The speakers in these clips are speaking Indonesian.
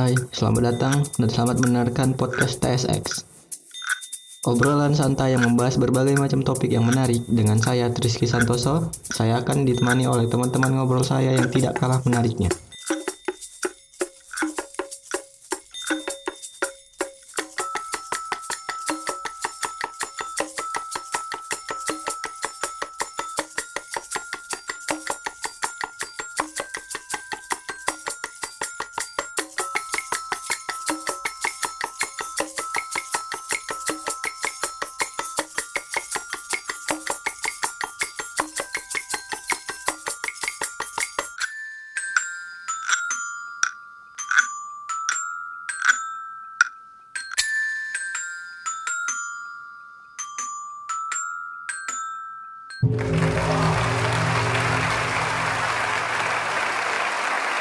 Hai, selamat datang dan selamat mendengarkan podcast TSX. Obrolan santai yang membahas berbagai macam topik yang menarik dengan saya Triski Santoso. Saya akan ditemani oleh teman-teman ngobrol saya yang tidak kalah menariknya.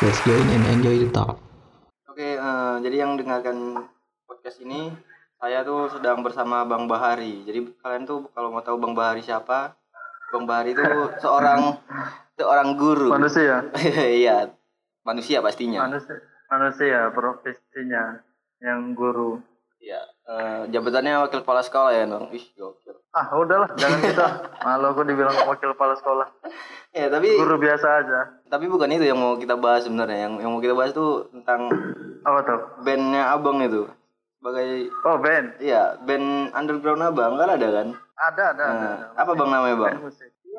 Let's join and enjoy the talk. Oke, eh, jadi yang dengarkan podcast ini saya tuh sedang bersama Bang Bahari. Jadi kalian tuh kalau mau tahu Bang Bahari siapa, Bang Bahari itu seorang seorang guru. manusia Iya, manusia pastinya. manusia manusia profesinya yang guru Iya, eh, jabatannya wakil kepala sekolah ya, Bang. Ih, gokil. ah udahlah jangan kita malu aku dibilang wakil kepala sekolah Ya, tapi guru biasa aja tapi bukan itu yang mau kita bahas sebenarnya. Yang yang mau kita bahas tuh tentang apa tuh bandnya Abang itu. Sebagai oh band iya, band underground Abang kan ada kan? ada ada, ada, Nah, ada. apa Bang namanya, Bang?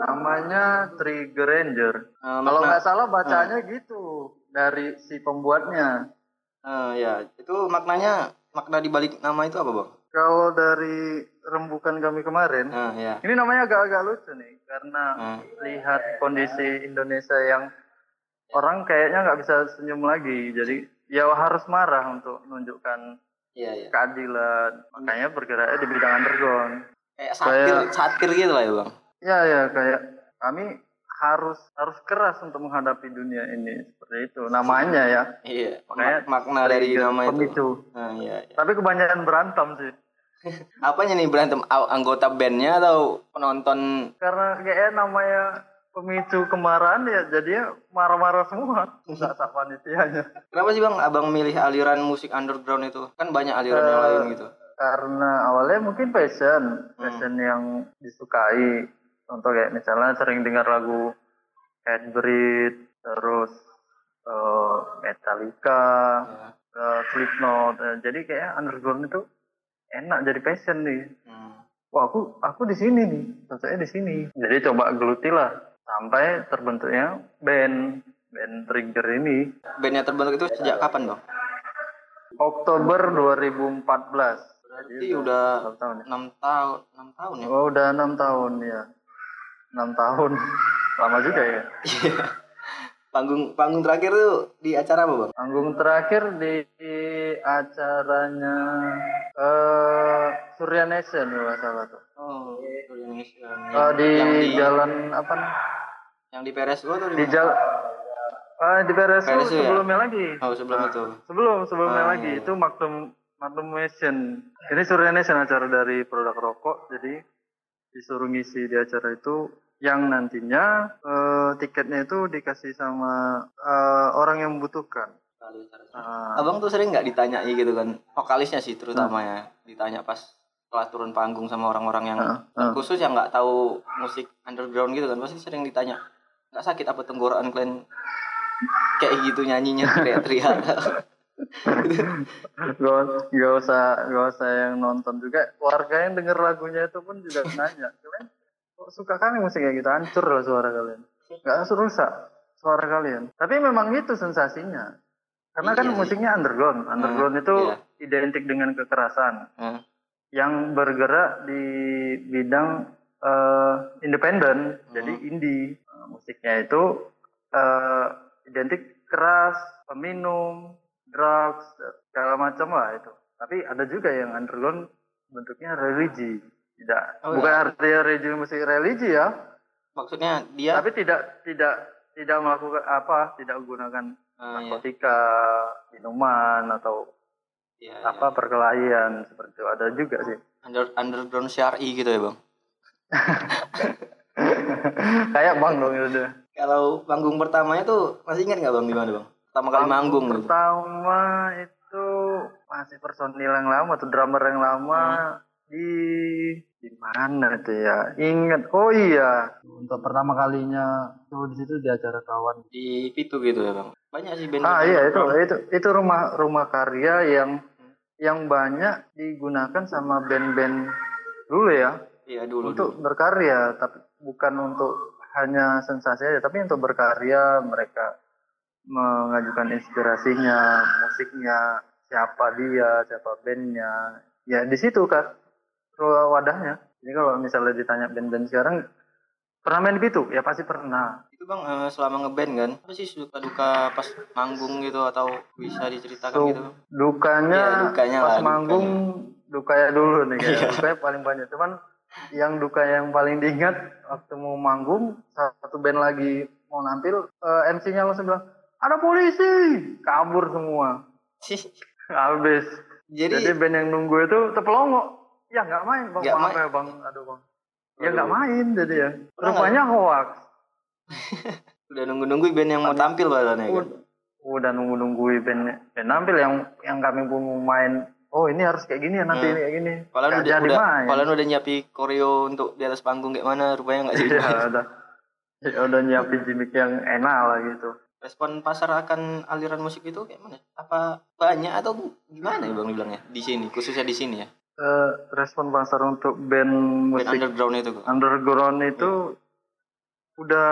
Namanya Trigger Ranger Eh, kalau nggak salah bacanya gitu dari si pembuatnya Eh, ya, itu maknanya makna di balik nama itu apa, Bang? kalau dari rembukan kami kemarin Nah, ya. ini namanya agak-agak lucu nih karena Hmm. lihat kondisi Indonesia yang orang kayaknya nggak bisa senyum lagi jadi ya harus marah untuk menunjukkan Iya, iya. keadilan makanya bergeraknya di bidang underground Kayak satir, Kayak- satir gitu lah ya, Bang. ya ya kayak kami harus harus keras untuk menghadapi dunia ini seperti itu namanya ya Iya, Makanya mak- makna dari nama itu. pemicu. Nah, iya, iya. tapi kebanyakan berantem sih Apanya nih berantem anggota bandnya atau penonton? karena kayaknya namanya pemicu kemarahan ya jadinya marah-marah semua nggak tak panitianya Kenapa sih Bang Abang milih aliran musik underground itu? Kan banyak aliran yang Eh, lain gitu. karena awalnya mungkin passion passion yang disukai contoh kayak misalnya sering dengar lagu Headbreed terus eh, Metallica Ya. eh, Slipknot Eh, jadi kayak underground itu enak jadi passion nih Hmm. wah aku aku di sini nih cocoknya di sini jadi coba geluti lah sampai terbentuknya band band Trigger ini Bandnya terbentuk itu sejak kapan Bang? Oktober 2014 Berarti udah berapa tahun ya? 6 tahun, 6 tahun ya. Oh udah enam tahun ya, enam tahun, lama juga ya. Panggung panggung terakhir tuh di acara apa Bang? Panggung terakhir di, di acaranya eh Surya Nation kalau salah tuh. Oh, Indonesia. Eh, di, yang di jalan apa? nih? yang di PRS gua tuh Di jalan ah di PRSU ya? sebelumnya lagi. Oh, sebelum itu. Sebelum sebelumnya Ah, lagi iya, iya. itu Magnum Magnum Nation. Ini Surya Nation acara dari produk rokok, jadi disuruh ngisi di acara itu yang nantinya eh, tiketnya itu dikasih sama eh, orang yang membutuhkan. Ah, Abang tuh sering nggak ditanya gitu kan vokalisnya sih terutama Hmm. ya ditanya pas setelah turun panggung sama orang-orang yang Ah, ah. khusus yang nggak tahu musik underground gitu kan pasti sering ditanya nggak sakit apa tenggorokan kalian kayak gitu nyanyinya teriak-teriak gak, gak usah gak usah yang nonton juga. Warga yang denger lagunya itu pun juga nanya kalian kok suka kali musik kayak gitu? Hancur lah suara kalian. Nggak rusak suara kalian. Tapi memang itu sensasinya. Karena kan Iya sih. musiknya underground. Underground itu iya. identik dengan kekerasan. Hmm. yang bergerak di bidang eh, independen jadi indie. Eh, musiknya itu eh, identik keras peminum drugs segala macam lah itu. Tapi ada juga yang underground bentuknya religi. Tidak Oh, bukan iya. artinya religi musik religi ya. Maksudnya dia tapi tidak tidak tidak melakukan apa tidak menggunakan eh, ya, narkotika minuman atau ya, apa perkelahian seperti itu. Ada juga sih. Under, underground syari gitu ya bang? Kayak bang dong itu kalau panggung pertamanya tuh masih ingat nggak bang di mana bang pertama kali manggung gitu. pertama itu masih personil yang lama atau drummer yang lama Hmm. di di mana itu ya ingat oh iya untuk pertama kalinya tuh di situ di acara kawan Di Pitu gitu ya, Bang. Banyak sih band. ah iya itu itu itu rumah rumah karya yang yang banyak digunakan sama band-band dulu ya Iya, dulu. untuk dulu. berkarya tapi bukan untuk hanya sensasi aja tapi untuk berkarya mereka mengajukan inspirasinya musiknya siapa dia siapa bandnya. Ya di situ kan ruang wadahnya. Jadi kalau misalnya ditanya band-band sekarang pernah main di Pitu ya pasti pernah. Itu Bang eh, selama ngeband kan. Apa sih suka duka pas manggung gitu atau bisa diceritakan So, gitu? dukanya, Iya, dukanya pas lah, manggung dukanya dulu nih kayak dukanya paling banyak. Cuman yang duka yang paling diingat waktu mau manggung satu band lagi mau nampil eh, MC-nya langsung bilang ada polisi. Kabur semua. Habis. Jadi, jadi, band yang nunggu itu terpelongo ya nggak main bang. Maaf main. ya bang. Aduh bang. Ya nggak main jadi ya. Rupanya hoax. Udah nunggu-nunggu band yang mau tampil badannya kan. Ud- udah nunggu nunggu band band nampil yang yang kami pun mau main. Oh ini harus kayak gini ya nanti Hmm. ini kayak gini. Padahal Nggak udah, jadi udah, main. padahal udah nyiapi koreo untuk di atas panggung kayak mana, rupanya nggak jadi. ya udah. Ya udah nyiapin gimmick yang enak lah gitu Respon pasar akan aliran musik itu kayak mana? Apa banyak atau gimana ya Bang dibilangnya? Di sini, khususnya di sini ya. Eh, respon pasar untuk band Band musik underground itu kok. underground itu udah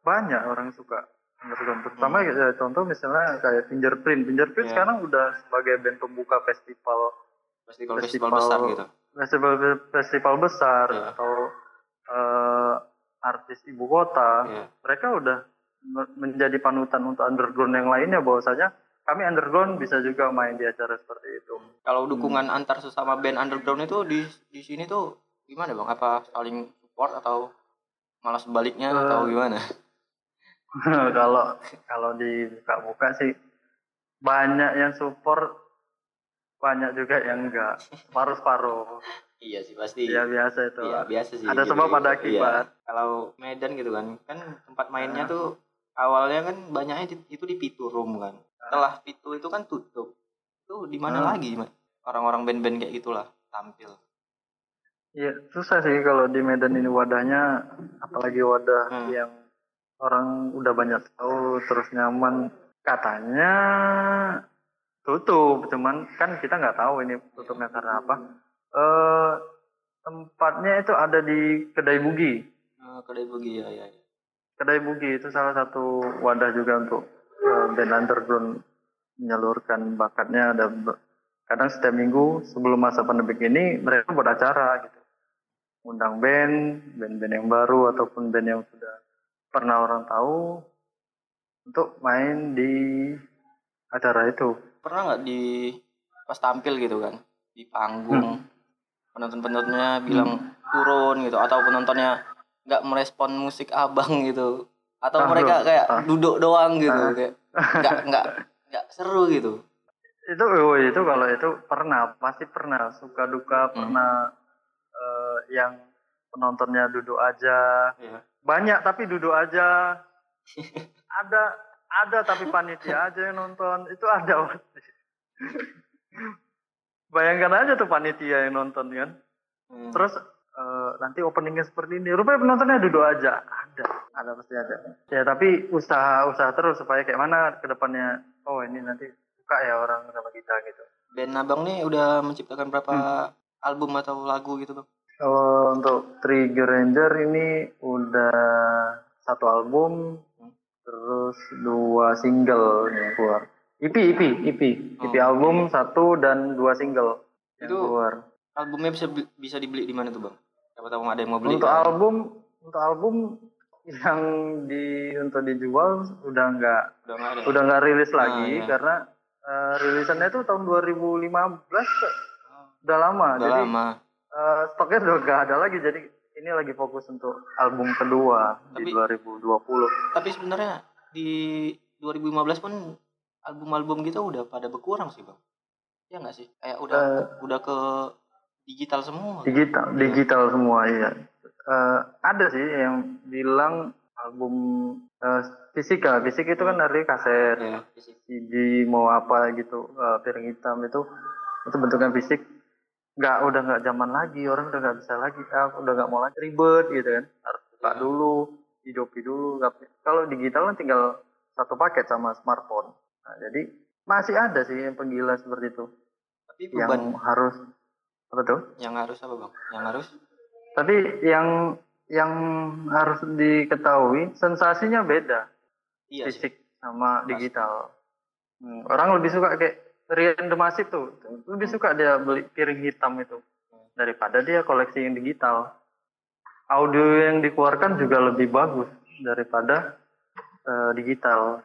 banyak orang suka underground terutama Hmm. ya, contoh misalnya kayak fingerprint fingerprint Iya. sekarang udah sebagai band pembuka festival Festival-festival Festival- besar gitu. festival festival besar Iya. atau eh, artis ibu kota Iya. mereka udah menjadi panutan untuk underground yang lainnya bahwasanya kami underground bisa juga main di acara seperti itu Kalau dukungan antar sesama band underground itu di di sini tuh gimana Bang? Apa saling support atau malah sebaliknya Eh, atau gimana? kalau kalau dibuka-buka sih banyak yang support banyak juga yang enggak separuh-separuh Iya sih pasti. ya biasa itu Iya, biasa sih. Ada sebab, ada Iya. akibat. Kalau Medan gitu kan, kan tempat mainnya Ah. tuh awalnya kan banyaknya itu di Pitu Room kan. Setelah Pitu itu kan tutup. Itu di mana Ah. lagi orang-orang band-band kayak gitulah tampil. Iya, susah sih kalau di Medan ini wadahnya, apalagi wadah Hmm. yang orang udah banyak tahu terus nyaman. Katanya tutup, cuman kan kita nggak tahu ini tutupnya karena apa. Eh tempatnya itu ada di Kedai Bugi. Nah, kedai bugi ya ya. ya. Kedai Bugi itu salah satu wadah juga untuk eh, band underground menyalurkan bakatnya. Ada kadang setiap minggu sebelum masa pandemi ini mereka buat acara gitu, undang band, band-band yang baru ataupun band yang sudah pernah orang tahu untuk main di acara itu. Pernah nggak di pas tampil gitu kan di panggung penonton-penontonnya bilang turun gitu atau penontonnya nggak merespon musik abang gitu. Atau Ah, mereka kayak Ah. duduk doang gitu Ah. kayak nggak nggak nggak seru gitu. Itu oh, itu kalau itu pernah, pasti pernah. Suka duka, pernah eh, yang penontonnya duduk aja, Iya. banyak tapi duduk aja. Ada ada tapi panitia aja yang nonton. Itu ada bayangkan aja tuh panitia yang nonton kan? Hmm. terus eh, nanti openingnya seperti ini. Rupanya penontonnya duduk aja. Ada. Ada pasti ada. Ya tapi usaha usaha terus supaya kayak mana ke depannya oh ini nanti suka ya orang sama kita gitu. Band abang nih udah menciptakan berapa album atau lagu gitu bang? Kalau untuk Trigger Ranger ini udah satu album, terus dua single yang keluar. EP, EP, EP, EP Oh, album satu dan dua single yang Itu keluar. albumnya bisa bisa dibeli di mana tuh bang tahu ada yang mau beli Untuk kan? album, untuk album yang di untuk dijual udah nggak udah nggak nggak rilis Ah, lagi iya. karena eh, rilisannya itu tahun 2015 udah lama. udah jadi lama Eh, stoknya udah gak ada lagi jadi ini lagi fokus untuk album kedua Tapi- di 2020 tapi sebenarnya di 2015 pun album-album gitu udah pada berkurang sih bang ya nggak sih kayak udah Eh. udah ke digital semua. Digital digital semua iya. Eh, ada sih yang bilang album eh, fisik lah fisik itu kan dari kaset. Ya fisik CD mau apa gitu eh, piring hitam itu itu bentuknya fisik. Nggak udah nggak zaman lagi orang udah nggak bisa lagi. Ah, udah nggak mau lagi ribet gitu kan. Harus buka Iya. dulu hidupi dulu. Kalau digital kan tinggal satu paket sama smartphone. Nah, jadi masih ada sih yang penggila seperti itu. Tapi yang beban harus apa tuh? Yang harus apa bang? Yang harus? Tapi yang yang harus diketahui sensasinya beda. Iya sih. Fisik sama Pasti. digital. Hmm, orang lebih suka kayak Rian Demasif tuh, lebih suka dia beli piring hitam itu daripada dia koleksi yang digital. Audio yang dikeluarkan juga lebih bagus daripada eh, digital.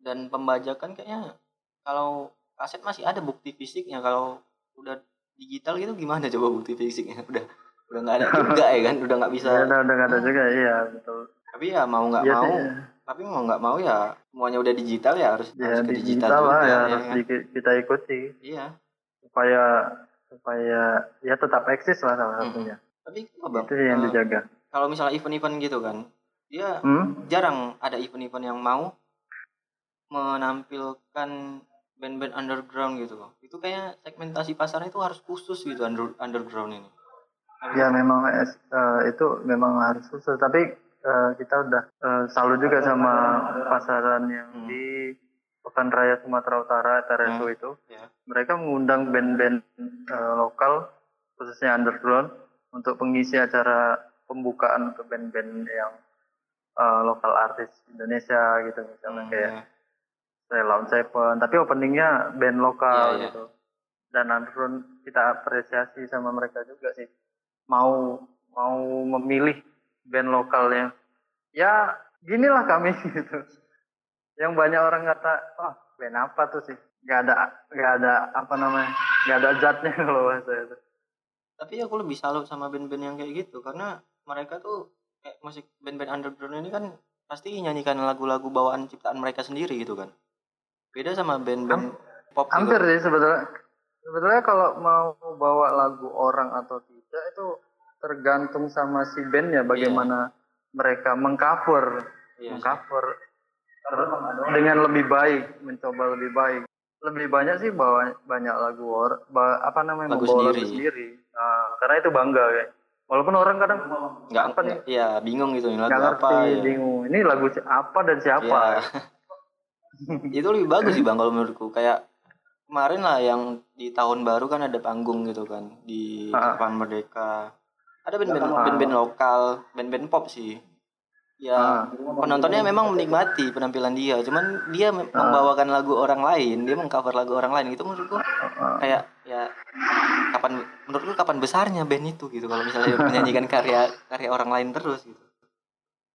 dan pembajakan kayaknya kalau kaset masih ada bukti fisiknya. Kalau udah digital gitu gimana coba bukti fisiknya udah udah nggak ada juga ya kan udah nggak bisa Ya, udah nggak ada juga, iya betul. tapi ya mau nggak Iya mau sih, tapi mau nggak mau ya semuanya udah digital ya harus ya harus ke digital, digital lah juga ya ya harus kan? di- kita ikuti iya supaya supaya ya tetap eksis lah salah Mm-mm. satunya. tapi apa bang Itu yang Eh, dijaga. kalau misalnya event-event gitu kan dia Hmm? jarang ada event-event yang mau menampilkan band-band underground gitu. Itu kayak segmentasi pasarnya itu harus khusus gitu under, underground ini. Ya memang eh, itu memang harus khusus tapi eh, kita udah eh, selalu juga sama pasaran yang Hmm. di Pekan Raya Sumatera Utara TRSU Hmm. itu Ya. mereka mengundang band-band eh, lokal khususnya underground untuk pengisi acara pembukaan ke band-band yang eh, lokal artis Indonesia gitu misalnya Hmm, kayak ya. Stray Lawn Seven. Tapi openingnya band lokal Iya, iya. gitu. Dan underground kita apresiasi sama mereka juga sih. Mau mau memilih band lokal yang ya ginilah kami gitu. Yang banyak orang kata oh band apa tuh sih? Nggak ada nggak ada apa namanya nggak ada zatnya kalau bahasa itu. Tapi aku lebih salut sama band-band yang kayak gitu. Karena mereka tuh kayak musik band-band underground ini kan pasti nyanyikan lagu-lagu bawaan ciptaan mereka sendiri gitu kan. Beda sama band-band pop hampir sih sebetulnya. Sebetulnya kalau mau bawa lagu orang atau tidak itu tergantung sama si bandnya bagaimana mereka mengcover. Sih. mengcover. Dengan lebih baik mencoba lebih baik. Lebih banyak sih bawa banyak lagu or, ba- apa namanya Lagu membawa lagu sendiri. sendiri. Nah, karena itu bangga kayak. Walaupun orang kadang Nggak, apa nih? iya bingung gitu lagu nggak apa ngerti ya. bingung. Ini lagu apa dan siapa? Iya. Itu lebih bagus sih bang kalau menurutku kayak kemarin lah yang di tahun baru kan ada panggung gitu kan di Ah. Taman Merdeka ada band-band Ah. band-band lokal band-band pop sih ya Ah. penontonnya memang menikmati penampilan dia cuman dia me- Ah. membawakan lagu orang lain dia mengcover lagu orang lain itu menurutku Ah. kayak ya kapan menurutku kapan besarnya band itu gitu kalau misalnya menyanyikan karya karya orang lain terus gitu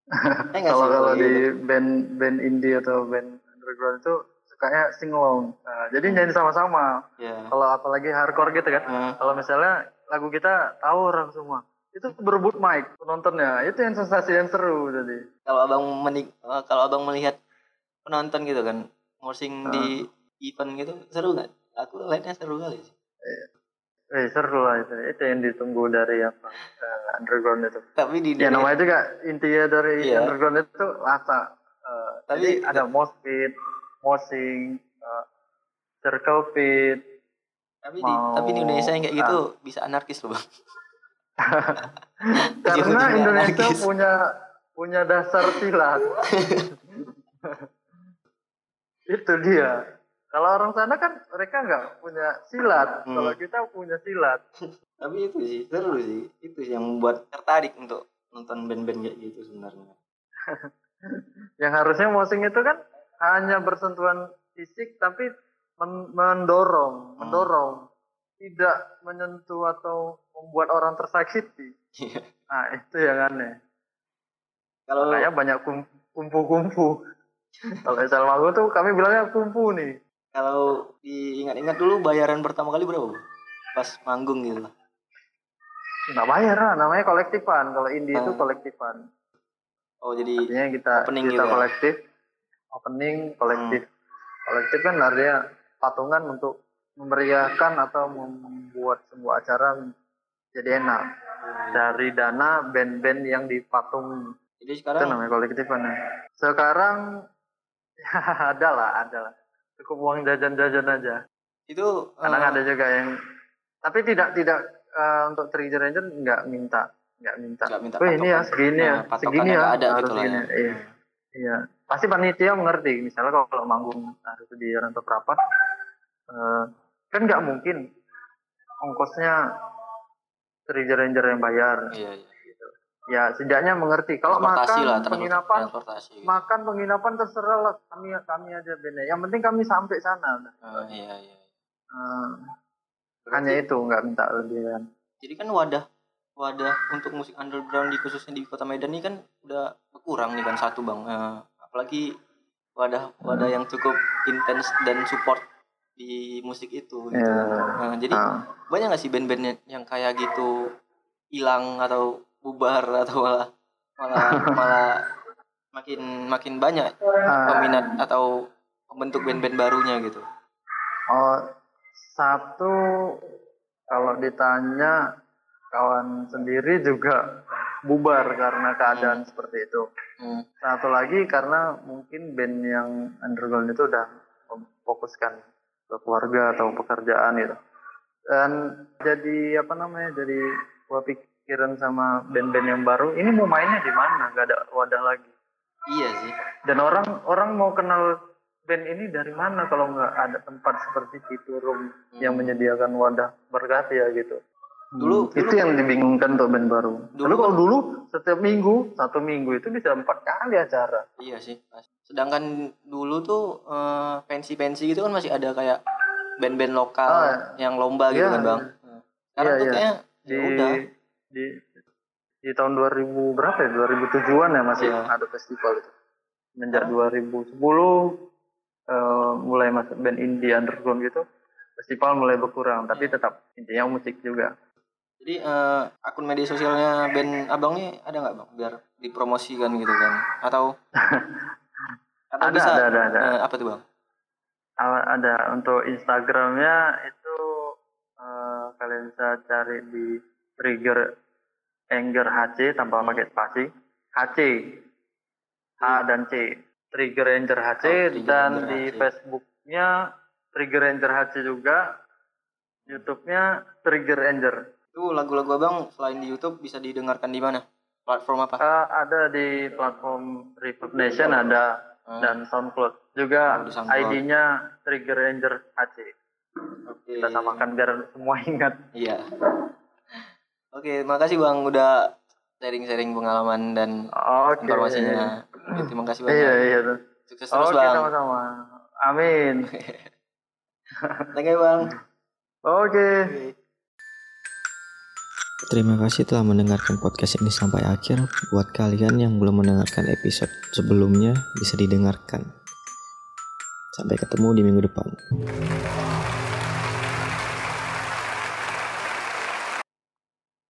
Eh, nggak kalau kalau gitu? di band band indie atau band underground itu sukanya sing along Nah, jadi nyanyi sama-sama. Ya kalau apalagi hardcore gitu kan. Ah. kalau misalnya lagu kita tahu orang semua. Itu berebut mic penontonnya. Itu yang sensasi yang seru jadi. Kalau abang menik eh, kalau abang melihat penonton gitu kan morsing di event gitu seru nggak? Aku lihatnya seru kali sih. Eh seru lah itu. Itu yang ditunggu dari apa eh, underground itu. Tapi di ya dunia- namanya juga intinya dari Iya. underground itu rasa Tapi- jadi ada mosh pit moshing eh, circle pit tapi di mau- tapi di Indonesia yang kayak gitu bisa anarkis loh bang. Karena Indonesia anarkis. punya punya dasar silat. Itu dia. Kalau orang sana kan mereka nggak punya silat. Hmm. kalau kita punya silat. Tapi itu sih seru sih. Itu yang membuat tertarik untuk nonton band-band kayak gitu sebenarnya yang harusnya moshing itu kan hanya bersentuhan fisik tapi men- mendorong Hmm. mendorong tidak menyentuh atau membuat orang tersakiti. Iya. nah itu yang aneh. Kalau makanya banyak kum- kumpu-kumpu. Kalau asal mago tuh kami bilangnya kumpu nih. Kalau diingat-ingat dulu bayaran pertama kali berapa pas manggung gitu. Nggak bayar lah namanya kolektifan kalau indie itu Ah. kolektifan oh jadi artinya kita Opening kita juga. kolektif opening kolektif kolektif kan artinya patungan untuk memeriahkan atau membuat sebuah acara jadi enak dari dana band-band yang dipatung Jadi itu sekarang namanya kolektifan ya. Sekarang ya ada lah, ada lah. Cukup uang jajan-jajan aja. itu Kadang eh, ada juga yang tapi tidak tidak eh, untuk Trigger Ranger nggak minta nggak minta. nggak minta Oh ini ya segini ya, Nah, patokannya segini ya ada gitu lah ya. Iya. Iya. Pasti panitia mengerti. Misalnya kalau, kalau manggung harus di Ranto Prapat, eh, kan nggak mungkin ongkosnya Trigger Ranger yang bayar. Iya, iya. Ya setidaknya mengerti. Kalau makan lah, penginapan gitu. makan penginapan terserah lah kami kami aja bener yang penting kami sampai sana Eh, iya, iya. Eh, hanya itu nggak minta lebihan Jadi kan wadah wadah untuk musik underground di khususnya di Kota Medan ini kan udah berkurang nih kan satu bang. Eh, apalagi wadah wadah yang cukup intens dan support di musik itu. Gitu. Ya. Nah, jadi Ah, banyak nggak sih band-band yang- kayak gitu hilang atau bubar atau malah malah malah makin makin banyak ah, peminat atau pembentuk band-band barunya gitu. oh satu kalau ditanya kawan sendiri juga bubar karena keadaan seperti itu. Hmm. satu lagi karena mungkin band yang underground itu udah memfokuskan ke keluarga atau pekerjaan gitu. Dan jadi apa namanya jadi gua pikiran sama band-band yang baru ini mau mainnya di mana? Nggak ada wadah lagi. Iya sih. dan orang orang mau kenal band ini dari mana kalau nggak ada tempat seperti itu room yang menyediakan wadah berkat ya gitu Dulu- itu dulu- yang dibingungkan untuk band baru Dulu kalau kan- dulu setiap minggu satu minggu itu bisa empat kali acara Iya sih. Sedangkan dulu tuh eh, pensi-pensi gitu kan masih ada kayak band-band lokal Ah, yang lomba gitu iya, kan bang. Nah, Sekarang Iya, tuh iya. kayaknya di ya udah. di di tahun 2000 berapa ya 2007-an ya masih Iya. ada festival itu sejak Sekarang? 2010 eh, mulai masuk band indie underground gitu festival mulai berkurang tapi Iya. tetap intinya musik juga Jadi eh, akun media sosialnya band abang nih ada nggak bang? Biar dipromosikan gitu kan? Atau atau Ada, bisa? ada, ada, ada. eh, apa tuh bang? Ada untuk Instagramnya itu eh, kalian bisa cari di Trigger Anger HC tanpa Hmm. pakai spasi HC H dan C Trigger Ranger HC Oh, Trigger dan Ranger di HC. Facebooknya Trigger Ranger HC juga YouTube-nya Trigger Ranger Itu lagu-lagu abang selain di YouTube bisa didengarkan di mana? Platform apa? Eh, ada di platform Reverb Nation ada Hmm. dan SoundCloud juga Oh. ID-nya Trigger Ranger HC Oke. kita samakan biar semua ingat Iya. Oke, makasih bang udah sharing-sharing pengalaman dan Oke. informasinya. Oke, terima kasih banyak. Iya iya. Sukses terus Oke bang. sama-sama. Amin. Thank you bang. Oke. Terima kasih telah mendengarkan podcast ini sampai akhir. Buat kalian yang belum mendengarkan episode sebelumnya, bisa didengarkan. Sampai ketemu di minggu depan.